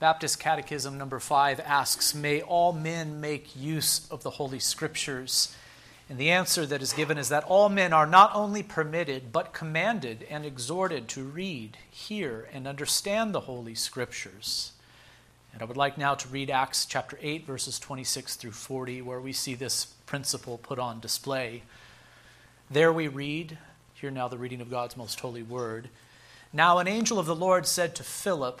Baptist Catechism number 5 asks, May all men make use of the Holy Scriptures? And the answer that is given is that all men are not only permitted, but commanded and exhorted to read, hear, and understand the Holy Scriptures. And I would like now to read Acts chapter 8, verses 26 through 40, where we see this principle put on display. There we read, hear now the reading of God's most holy word. Now an angel of the Lord said to Philip,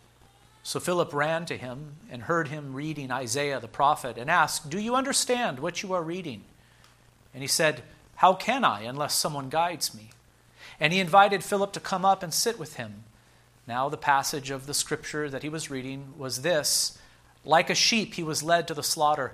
So Philip ran to him and heard him reading Isaiah the prophet and asked, Do you understand what you are reading? And he said, How can I unless someone guides me? And he invited Philip to come up and sit with him. Now, the passage of the scripture that he was reading was this Like a sheep, he was led to the slaughter,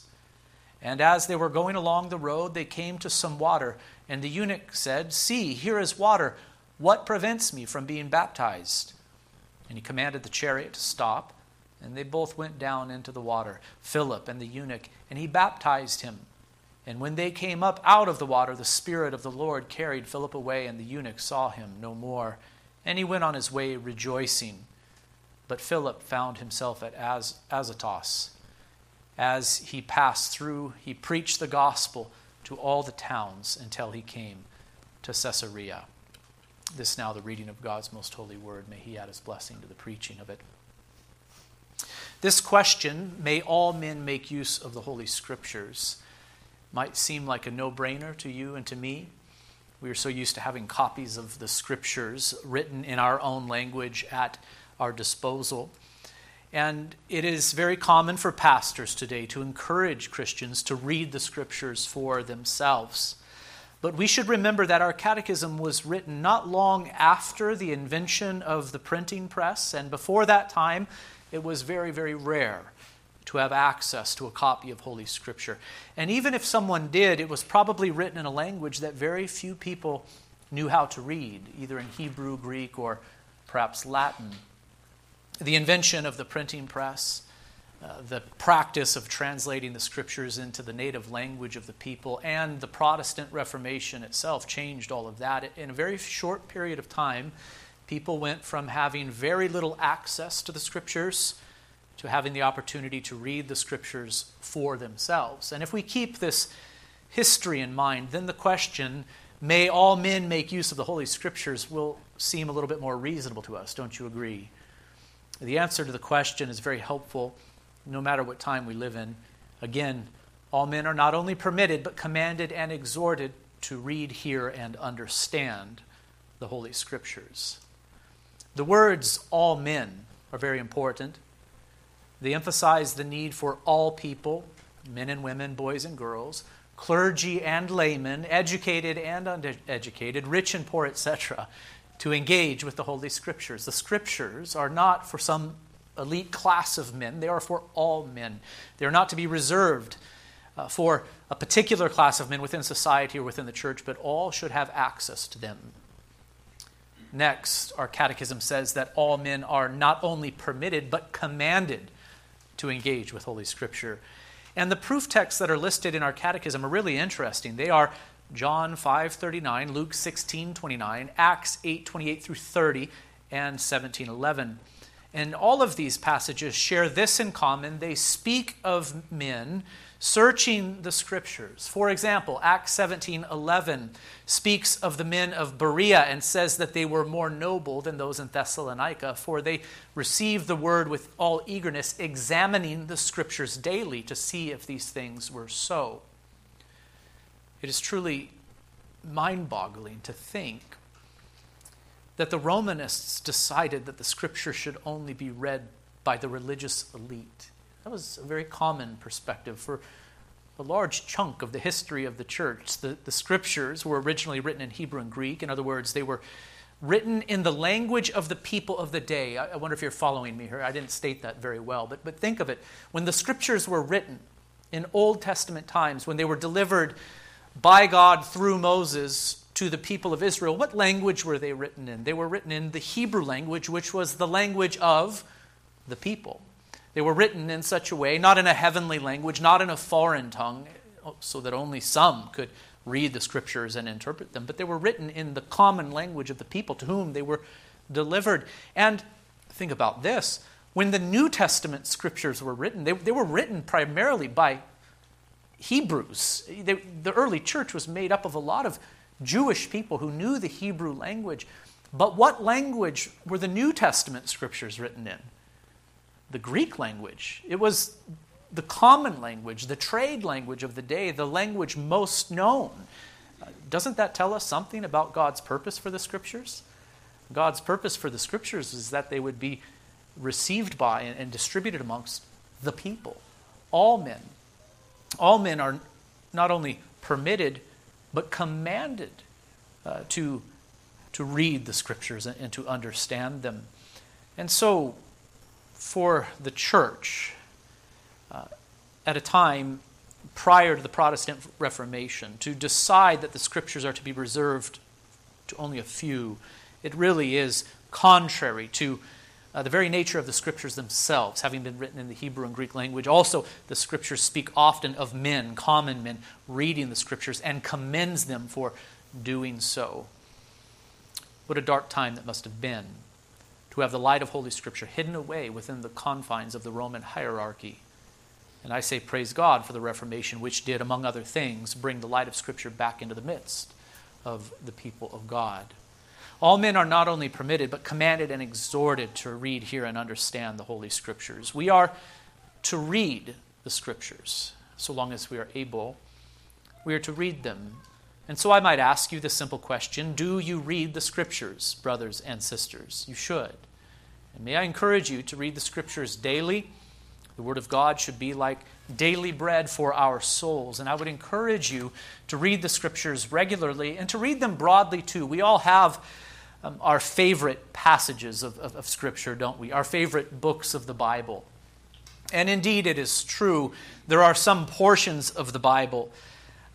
And as they were going along the road, they came to some water, and the eunuch said, See, here is water. What prevents me from being baptized? And he commanded the chariot to stop, and they both went down into the water, Philip and the eunuch, and he baptized him. And when they came up out of the water, the Spirit of the Lord carried Philip away, and the eunuch saw him no more. And he went on his way rejoicing. But Philip found himself at Az- Azotus. As he passed through, he preached the gospel to all the towns until he came to Caesarea. This now the reading of God's most holy word. May he add his blessing to the preaching of it. This question, may all men make use of the Holy Scriptures, might seem like a no brainer to you and to me. We are so used to having copies of the scriptures written in our own language at our disposal. And it is very common for pastors today to encourage Christians to read the scriptures for themselves. But we should remember that our catechism was written not long after the invention of the printing press, and before that time, it was very, very rare to have access to a copy of Holy Scripture. And even if someone did, it was probably written in a language that very few people knew how to read, either in Hebrew, Greek, or perhaps Latin. The invention of the printing press, uh, the practice of translating the scriptures into the native language of the people, and the Protestant Reformation itself changed all of that. In a very short period of time, people went from having very little access to the scriptures to having the opportunity to read the scriptures for themselves. And if we keep this history in mind, then the question, may all men make use of the Holy Scriptures, will seem a little bit more reasonable to us. Don't you agree? The answer to the question is very helpful no matter what time we live in. Again, all men are not only permitted, but commanded and exhorted to read, hear, and understand the Holy Scriptures. The words all men are very important. They emphasize the need for all people, men and women, boys and girls, clergy and laymen, educated and uneducated, rich and poor, etc., to engage with the Holy Scriptures. The Scriptures are not for some elite class of men, they are for all men. They are not to be reserved uh, for a particular class of men within society or within the church, but all should have access to them. Next, our catechism says that all men are not only permitted, but commanded to engage with Holy Scripture. And the proof texts that are listed in our catechism are really interesting. They are John 5:39, Luke 16:29, Acts 8:28 through 30, and 17:11. And all of these passages share this in common. They speak of men searching the scriptures. For example, Acts 17:11 speaks of the men of Berea and says that they were more noble than those in Thessalonica, for they received the word with all eagerness, examining the scriptures daily to see if these things were so. It is truly mind boggling to think that the Romanists decided that the scripture should only be read by the religious elite. That was a very common perspective for a large chunk of the history of the church. The, the scriptures were originally written in Hebrew and Greek. In other words, they were written in the language of the people of the day. I, I wonder if you're following me here. I didn't state that very well, but, but think of it. When the scriptures were written in Old Testament times, when they were delivered by God through Moses to the people of Israel, what language were they written in? They were written in the Hebrew language, which was the language of the people. They were written in such a way, not in a heavenly language, not in a foreign tongue, so that only some could read the scriptures and interpret them, but they were written in the common language of the people to whom they were delivered. And think about this when the New Testament scriptures were written, they, they were written primarily by Hebrews. They, the early church was made up of a lot of Jewish people who knew the Hebrew language. But what language were the New Testament scriptures written in? The Greek language. It was the common language, the trade language of the day, the language most known. Doesn't that tell us something about God's purpose for the scriptures? God's purpose for the scriptures is that they would be received by and distributed amongst the people, all men. All men are not only permitted, but commanded uh, to, to read the scriptures and, and to understand them. And so, for the church, uh, at a time prior to the Protestant Reformation to decide that the scriptures are to be reserved to only a few. It really is contrary to uh, the very nature of the scriptures themselves, having been written in the Hebrew and Greek language. Also, the scriptures speak often of men, common men, reading the scriptures and commends them for doing so. What a dark time that must have been to have the light of Holy Scripture hidden away within the confines of the Roman hierarchy and I say, Praise God for the Reformation, which did, among other things, bring the light of Scripture back into the midst of the people of God. All men are not only permitted, but commanded and exhorted to read, hear, and understand the Holy Scriptures. We are to read the Scriptures, so long as we are able. We are to read them. And so I might ask you the simple question Do you read the Scriptures, brothers and sisters? You should. And may I encourage you to read the Scriptures daily the Word of God should be like daily bread for our souls. And I would encourage you to read the Scriptures regularly and to read them broadly too. We all have um, our favorite passages of, of, of Scripture, don't we? Our favorite books of the Bible. And indeed, it is true, there are some portions of the Bible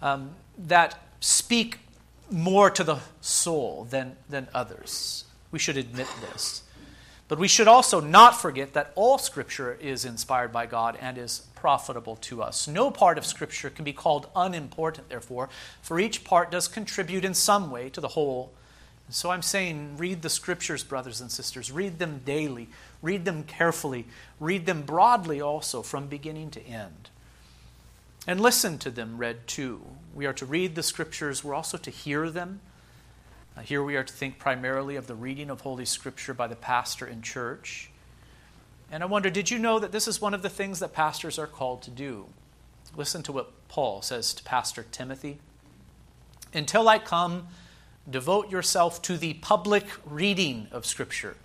um, that speak more to the soul than, than others. We should admit this. But we should also not forget that all Scripture is inspired by God and is profitable to us. No part of Scripture can be called unimportant, therefore, for each part does contribute in some way to the whole. So I'm saying, read the Scriptures, brothers and sisters. Read them daily, read them carefully, read them broadly also, from beginning to end. And listen to them read too. We are to read the Scriptures, we're also to hear them. Uh, here we are to think primarily of the reading of Holy Scripture by the pastor in church. And I wonder, did you know that this is one of the things that pastors are called to do? Listen to what Paul says to Pastor Timothy. Until I come, devote yourself to the public reading of Scripture,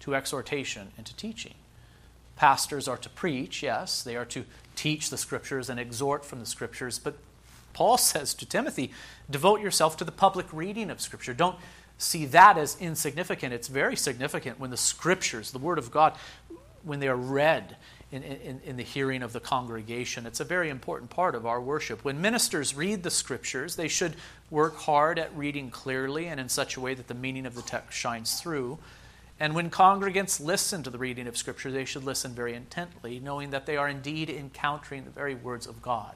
to exhortation, and to teaching. Pastors are to preach, yes, they are to teach the Scriptures and exhort from the Scriptures, but Paul says to Timothy, devote yourself to the public reading of Scripture. Don't see that as insignificant. It's very significant when the Scriptures, the Word of God, when they are read in, in, in, the hearing of the congregation. It's a very important part of our worship. When ministers read the Scriptures, they should work hard at reading clearly and in such a way that the meaning of the text shines through. And when congregants listen to the reading of Scripture, they should listen very intently, knowing that they are indeed encountering the very words of God.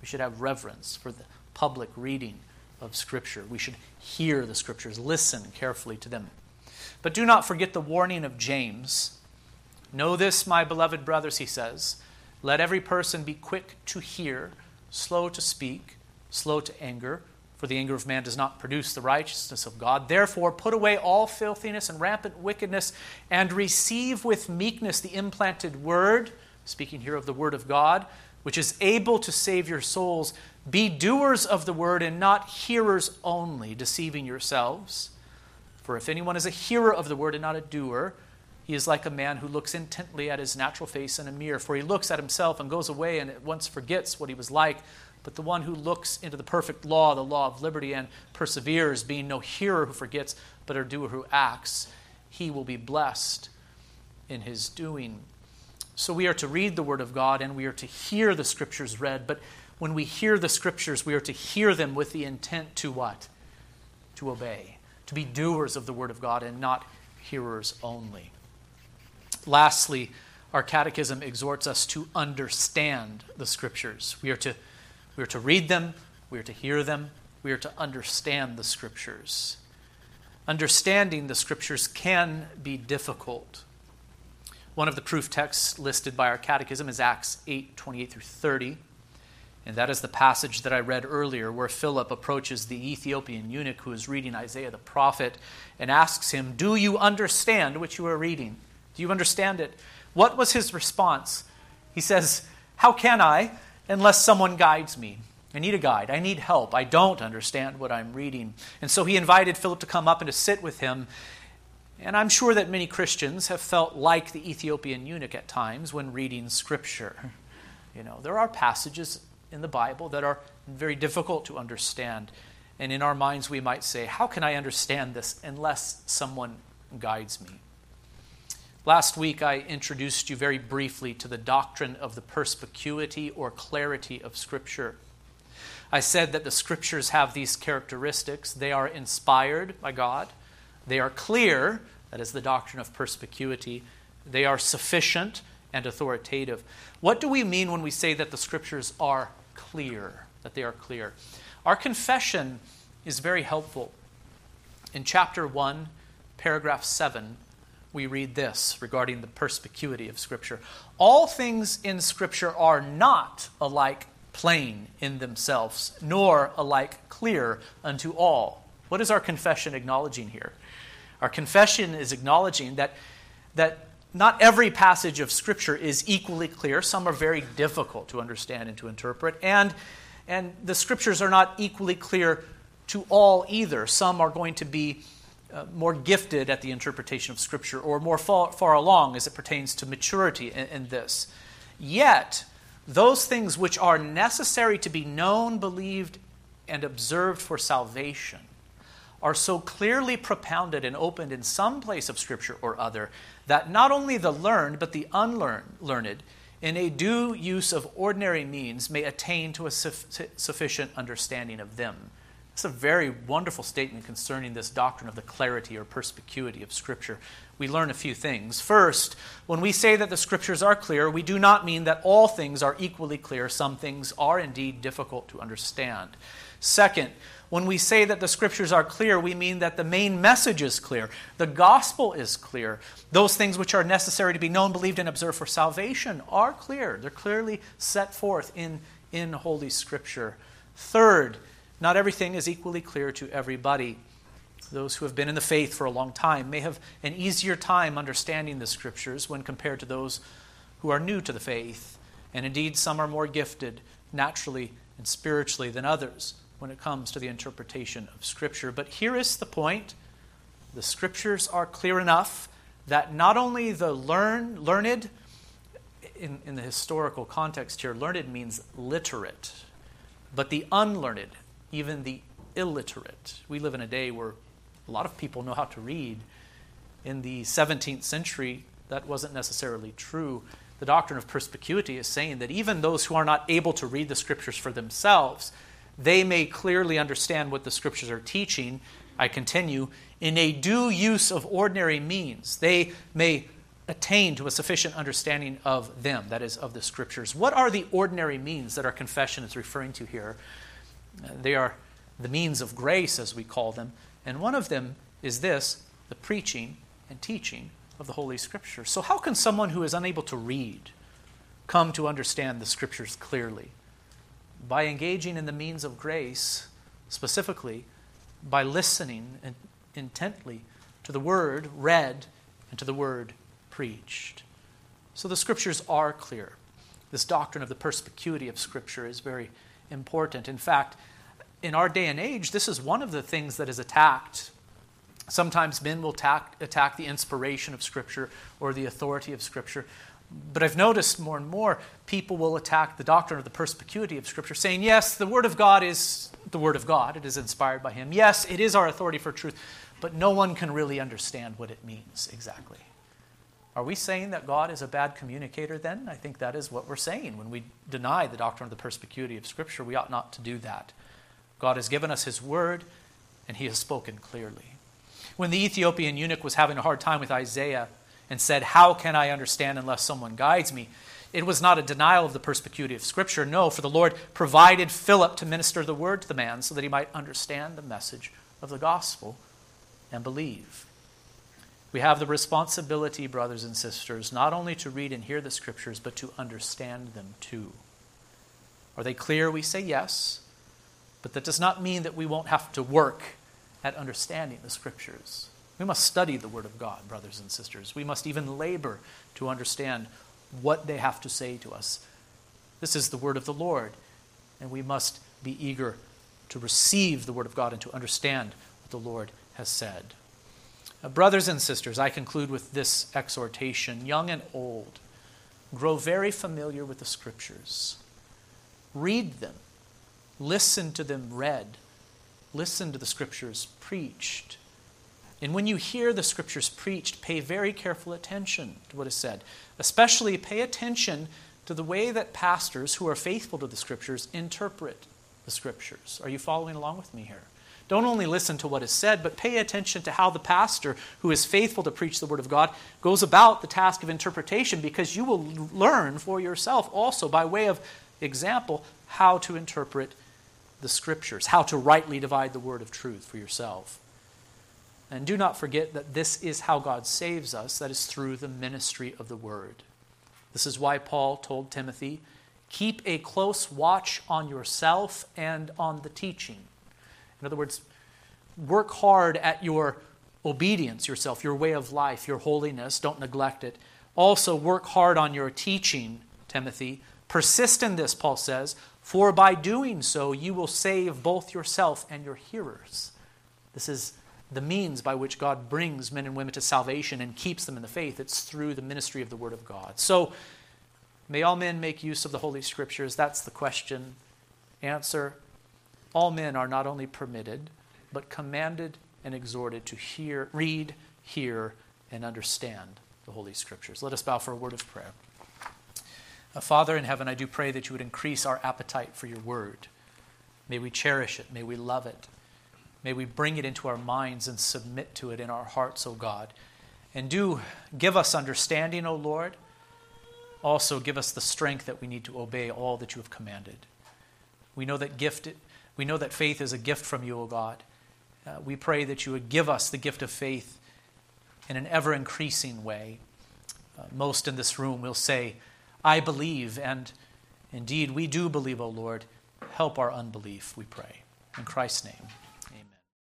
We should have reverence for the public reading of Scripture. We should hear the Scriptures, listen carefully to them. But do not forget the warning of James. Know this, my beloved brothers, he says. Let every person be quick to hear, slow to speak, slow to anger, for the anger of man does not produce the righteousness of God. Therefore, put away all filthiness and rampant wickedness, and receive with meekness the implanted word, speaking here of the word of God which is able to save your souls, be doers of the word and not hearers only, deceiving yourselves. For if anyone is a hearer of the word and not a doer, he is like a man who looks intently at his natural face in a mirror, for he looks at himself and goes away and at once forgets what he was like. But the one who looks into the perfect law, the law of liberty, and perseveres, being no hearer who forgets, but a doer who acts, he will be blessed in his doing. So we are to read the Word of God and we are to hear the Scriptures read. But when we hear the Scriptures, we are to hear them with the intent to what? To obey, to be doers of the Word of God and not hearers only. Lastly, our catechism exhorts us to understand the Scriptures. We are to, we are to read them, we are to hear them, we are to understand the Scriptures. Understanding the Scriptures can be difficult. One of the proof texts listed by our catechism is Acts 8 28 through 30. And that is the passage that I read earlier, where Philip approaches the Ethiopian eunuch who is reading Isaiah the prophet and asks him, Do you understand what you are reading? Do you understand it? What was his response? He says, How can I unless someone guides me? I need a guide. I need help. I don't understand what I'm reading. And so he invited Philip to come up and to sit with him. And I'm sure that many Christians have felt like the Ethiopian eunuch at times when reading Scripture. You know, there are passages in the Bible that are very difficult to understand. And in our minds, we might say, How can I understand this unless someone guides me? Last week, I introduced you very briefly to the doctrine of the perspicuity or clarity of Scripture. I said that the Scriptures have these characteristics. They are inspired by God, they are clear, that is the doctrine of perspicuity. They are sufficient and authoritative. What do we mean when we say that the scriptures are clear? That they are clear. Our confession is very helpful. In chapter 1, paragraph 7, we read this regarding the perspicuity of Scripture. All things in Scripture are not alike plain in themselves, nor alike clear unto all. What is our confession acknowledging here? Our confession is acknowledging that, that not every passage of Scripture is equally clear. Some are very difficult to understand and to interpret. And, and the Scriptures are not equally clear to all either. Some are going to be uh, more gifted at the interpretation of Scripture or more far, far along as it pertains to maturity in, in this. Yet, those things which are necessary to be known, believed, and observed for salvation are so clearly propounded and opened in some place of Scripture or other that not only the learned, but the unlearned, in a due use of ordinary means, may attain to a sufficient understanding of them. It's a very wonderful statement concerning this doctrine of the clarity or perspicuity of Scripture. We learn a few things. First, when we say that the Scriptures are clear, we do not mean that all things are equally clear. Some things are indeed difficult to understand. Second, when we say that the scriptures are clear, we mean that the main message is clear. The gospel is clear. Those things which are necessary to be known, believed, and observed for salvation are clear. They're clearly set forth in, in Holy Scripture. Third, not everything is equally clear to everybody. Those who have been in the faith for a long time may have an easier time understanding the Scriptures when compared to those who are new to the faith. And indeed, some are more gifted naturally and spiritually than others when it comes to the interpretation of Scripture. But here is the point the Scriptures are clear enough that not only the learn, learned, in, in the historical context here, learned means literate, but the unlearned, even the illiterate. We live in a day where a lot of people know how to read. In the 17th century, that wasn't necessarily true. The doctrine of perspicuity is saying that even those who are not able to read the scriptures for themselves they may clearly understand what the scriptures are teaching. I continue, in a due use of ordinary means. They may attain to a sufficient understanding of them, that is, of the scriptures. What are the ordinary means that our confession is referring to here? They are the means of grace, as we call them. And one of them is this the preaching and teaching of the Holy Scriptures. So, how can someone who is unable to read come to understand the Scriptures clearly? by engaging in the means of grace, specifically by listening intently to the word read and to the word preached. So the scriptures are clear. This doctrine of the perspicuity of Scripture is very important. In fact, in our day and age, this is one of the things that is attacked. Sometimes men will attack, attack the inspiration of Scripture or the authority of Scripture. But I've noticed more and more people will attack the doctrine of the perspicuity of Scripture, saying, yes, the Word of God is the Word of God. It is inspired by Him. Yes, it is our authority for truth, but no one can really understand what it means exactly. Are we saying that God is a bad communicator then? I think that is what we're saying. When we deny the doctrine of the perspicuity of Scripture, we ought not to do that. God has given us His Word, and He has spoken clearly. When the Ethiopian eunuch was having a hard time with Isaiah and said, How can I understand unless someone guides me? It was not a denial of the perspicuity of Scripture. No, for the Lord provided Philip to minister the word to the man so that he might understand the message of the gospel and believe. We have the responsibility, brothers and sisters, not only to read and hear the scriptures, but to understand them too. Are they clear? We say yes, but that does not mean that we won't have to work at understanding the scriptures. We must study the Word of God, brothers and sisters. We must even labor to understand what they have to say to us. This is the Word of the Lord, and we must be eager to receive the Word of God and to understand what the Lord has said. Uh, brothers and sisters, I conclude with this exhortation young and old, grow very familiar with the Scriptures. Read them, listen to them read, listen to the Scriptures preached. And when you hear the Scriptures preached, pay very careful attention to what is said. Especially pay attention to the way that pastors who are faithful to the Scriptures interpret the Scriptures. Are you following along with me here? Don't only listen to what is said, but pay attention to how the pastor who is faithful to preach the Word of God goes about the task of interpretation because you will learn for yourself also, by way of example, how to interpret the Scriptures, how to rightly divide the Word of truth for yourself. And do not forget that this is how God saves us, that is through the ministry of the Word. This is why Paul told Timothy, Keep a close watch on yourself and on the teaching. In other words, work hard at your obedience yourself, your way of life, your holiness. Don't neglect it. Also, work hard on your teaching, Timothy. Persist in this, Paul says, for by doing so you will save both yourself and your hearers. This is the means by which God brings men and women to salvation and keeps them in the faith. It's through the ministry of the Word of God. So, may all men make use of the Holy Scriptures? That's the question. Answer all men are not only permitted, but commanded and exhorted to hear, read, hear, and understand the Holy Scriptures. Let us bow for a word of prayer. Uh, Father in heaven, I do pray that you would increase our appetite for your word. May we cherish it. May we love it. May we bring it into our minds and submit to it in our hearts, O God. And do give us understanding, O Lord. Also, give us the strength that we need to obey all that you have commanded. We know that gift we know that faith is a gift from you, O God. Uh, we pray that you would give us the gift of faith in an ever increasing way. Uh, most in this room will say, I believe, and indeed we do believe, O Lord. Help our unbelief, we pray. In Christ's name.